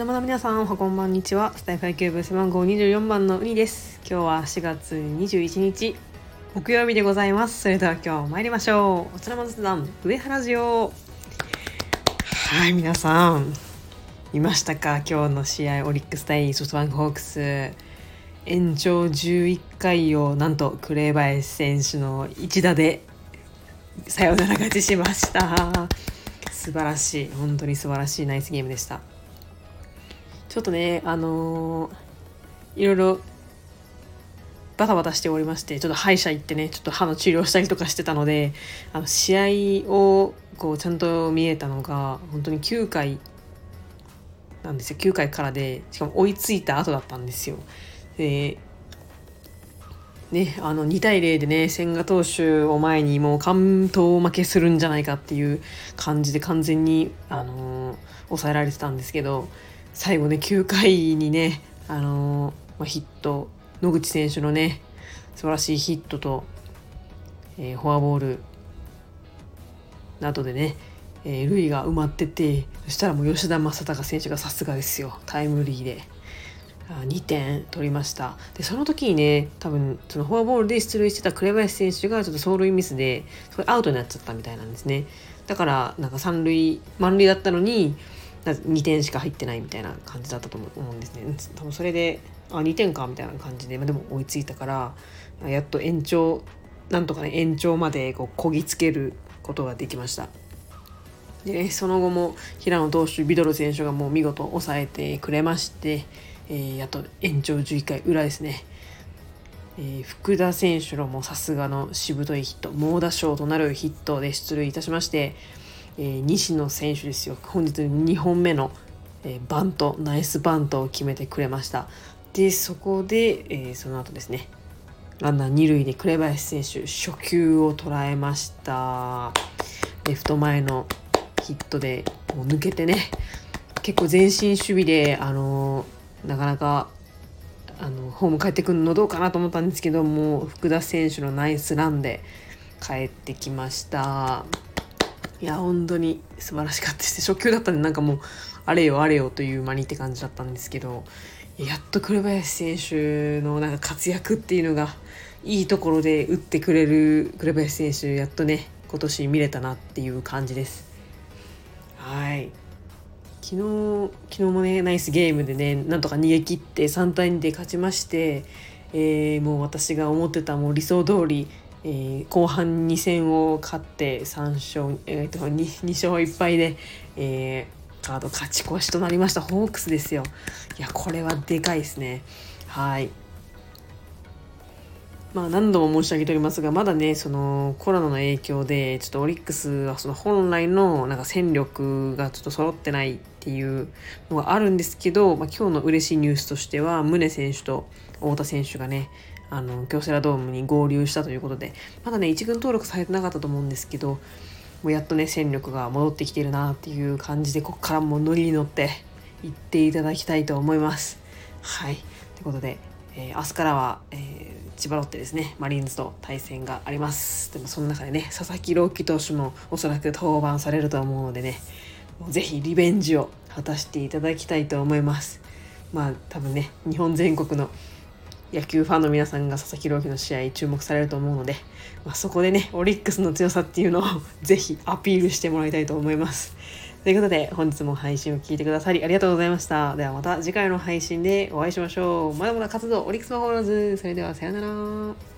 どうも皆さんおはこんばんにちは。スタイファイキューブ背番号24番のウニです。今日は4月21日木曜日でございます。それでは今日参りましょう。おつまみ雑談ウニラジオはい皆さん見ましたか？今日の試合オリックス対ソフトバンクホークス。延長11回をなんと紅林選手の一打でサヨナラ勝ちしました。素晴らしい。本当に素晴らしいナイスゲームでした。ちょっとねあのー、いろいろバタバタしておりましてちょっと歯医者行ってねちょっと歯の治療したりとかしてたのであの試合をこうちゃんと見えたのが本当に9回なんですよ9回からでしかも追いついた後だったんですよ。でね、あの2対0でね千賀投手を前にもう完投負けするんじゃないかっていう感じで完全に、あのー、抑えられてたんですけど最後ね9回にね、あの、まあ、ヒット野口選手のね素晴らしいヒットと、えー、フォアボールなどでね、えー、塁が埋まっててそしたらもう吉田正尚選手がさすがですよ。タイムリーで。2点取りました。でその時にね多分そのフォアボールで出塁してた紅林選手がちょっと走塁ミスでそれアウトになっちゃったみたいなんですね。だからなんか三塁満塁だったのに2点しか入ってないみたいな感じだったと思うんですね。多分それであ2点かみたいな感じで、まあ、でも追いついたからやっと延長なんとかね延長までこうこぎつけることができました。で、ね、その後も平野投手ビドル選手がもう見事抑えてくれましてえー、やっと延長11回裏ですね、えー、福田選手のもさすがのしぶといヒット猛打賞となるヒットで出塁いたしまして、えー、西野選手ですよ。本日2本目の、えー、バントナイスバントを決めてくれました。でそこで、えー、その後ですねランナー2塁で紅林選手初球を捉えました。レフト前のヒットでもう抜けてね結構前進守備であのーなかなかあのホーム帰ってくるのどうかなと思ったんですけども福田選手のナイスランで帰ってきました。いや本当に素晴らしかったです。初球だったんでなんかもうあれよあれよという間にって感じだったんですけどやっと紅林選手のなんか活躍っていうのがいいところで打ってくれる紅林選手やっとね今年見れたなっていう感じです。はい。昨日昨日もねナイスゲームでねなんとか逃げ切って3対2で勝ちまして、えー、もう私が思ってたもう理想通り、えー、後半2戦を勝って3勝、えーと、2, 2勝1敗で、えー、カード勝ち越しとなりました。ホークスですよ。いやこれはでかいですね。はい。まあ何度も申し上げておりますがまだねそのコロナの影響でちょっとオリックスはその本来のなんか戦力がちょっと揃ってないっていうのがあるんですけど、まあ、今日の嬉しいニュースとしては宗選手と太田選手がねあの京セラドームに合流したということでまだね1軍登録されてなかったと思うんですけどもうやっとね戦力が戻ってきてるなっていう感じでここからもノリに乗って行っていただきたいと思います。はい。ということでえー、明日からは、えー、千葉ロッテですねマリーンズと対戦があります。でもその中でね佐々木朗希投手もおそらく登板されると思うのでねぜひリベンジを果たしていただきたいと思います。まあ多分ね日本全国の野球ファンの皆さんが佐々木朗希の試合注目されると思うので、まあ、そこでねオリックスの強さっていうのを ぜひアピールしてもらいたいと思いますということで本日も配信を聞いてくださりありがとうございました。ではまた次回の配信でお会いしましょう。まだまだ活動オリックスマホールズ。それではさようなら。